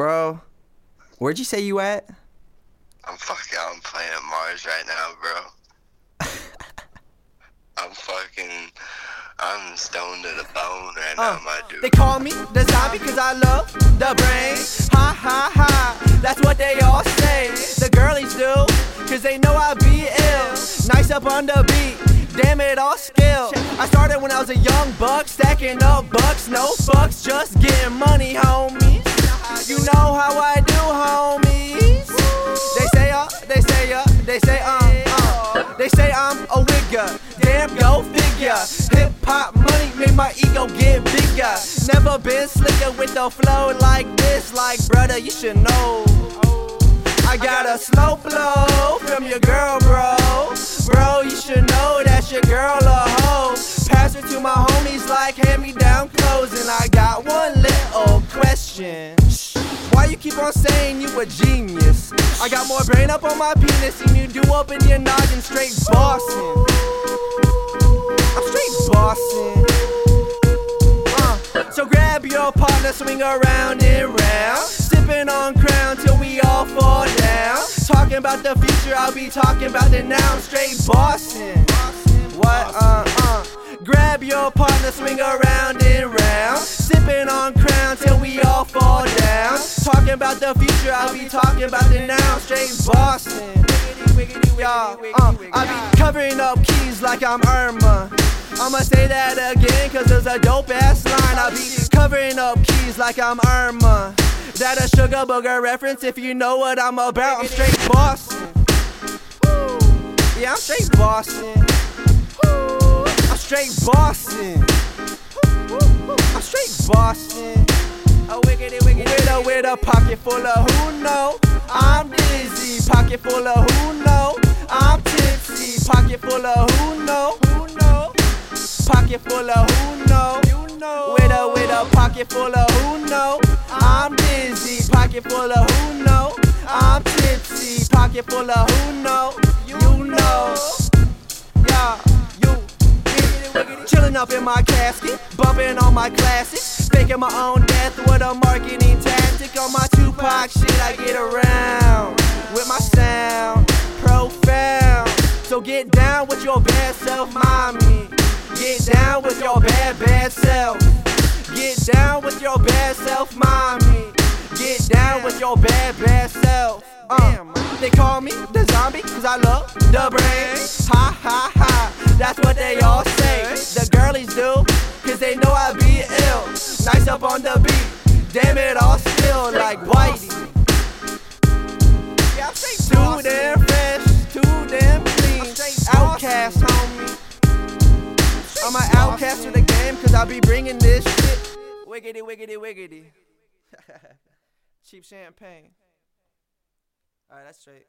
bro. Where'd you say you at? I'm fucking. I'm playing Mars right now, bro. I'm fucking. I'm stoned to the bone right Uh, now, my dude. They call me the zombie cause I love the brain. Ha ha ha, that's what they all say. The girlies do, cause they know I be ill. Nice up on the beat, damn it, all skill. I started when I was a young buck, stacking up bucks, no fucks, just getting money, homies. You know how I do, homies. They say, uh, they say, uh, they say, uh, uh. They say I'm a wigger, damn, go figure. Hip hop money made my ego get bigger. Never been slicker with the flow like this, like brother, you should know. I got a slow flow from your girl, bro. Bro, you should know that's your girl a hoe. Pass it to my homies like hand me down clothes, and I got one little question. You keep on saying you a genius? I got more brain up on my penis than you do up in your noggin, straight bossing. I'm straight bossing. Uh, so grab your partner, swing around and round. Sipping on crown till we all fall down. Talking about the future, I'll be talking about the now. I'm straight bossing. What? Uh, uh. Grab your partner, swing around and round. Sipping on crown till we all fall down. Talking about the future, I'll be talking about the now. Straight bossing. Yeah, uh, I be covering up keys like I'm Irma. I'ma say that again, cause it's a dope ass line. I be covering up keys like I'm Irma. That a sugar booger reference if you know what I'm about. I'm straight bossing. Yeah, I'm straight bossing. I'm straight bossing. I'm straight bossing. A wiggity wiggity. With a pocket full of who know. I'm dizzy. Pocket full of who know. I'm tipsy. Pocket full of who know. Who know. Pocket full of who know. You know. With a with a pocket full of who know. I'm dizzy. Pocket full of who know. I'm tipsy. Pocket full of who know. You know. Yeah. You. Chilling up in my casket, bumping on my classics, faking my own death with a marketing tactic on my Tupac shit. I get around with my sound, profound. So get down with your bad self, mommy. Get down with your bad, bad self. Get down with your bad self, mommy. Get down with your bad, bad self. Uh, they call me the zombie cause I love the brains. Ha ha ha, that's what they all say. The girlies do cause they know I be ill. Nice up on the beat, damn it, all still like Whitey. Yeah, too damn fresh, too damn clean. Outcast, homie. I'm an outcast of the game cause I be bringing this shit. Wiggity, wiggity, wiggity. Cheap champagne. Alright, that's straight.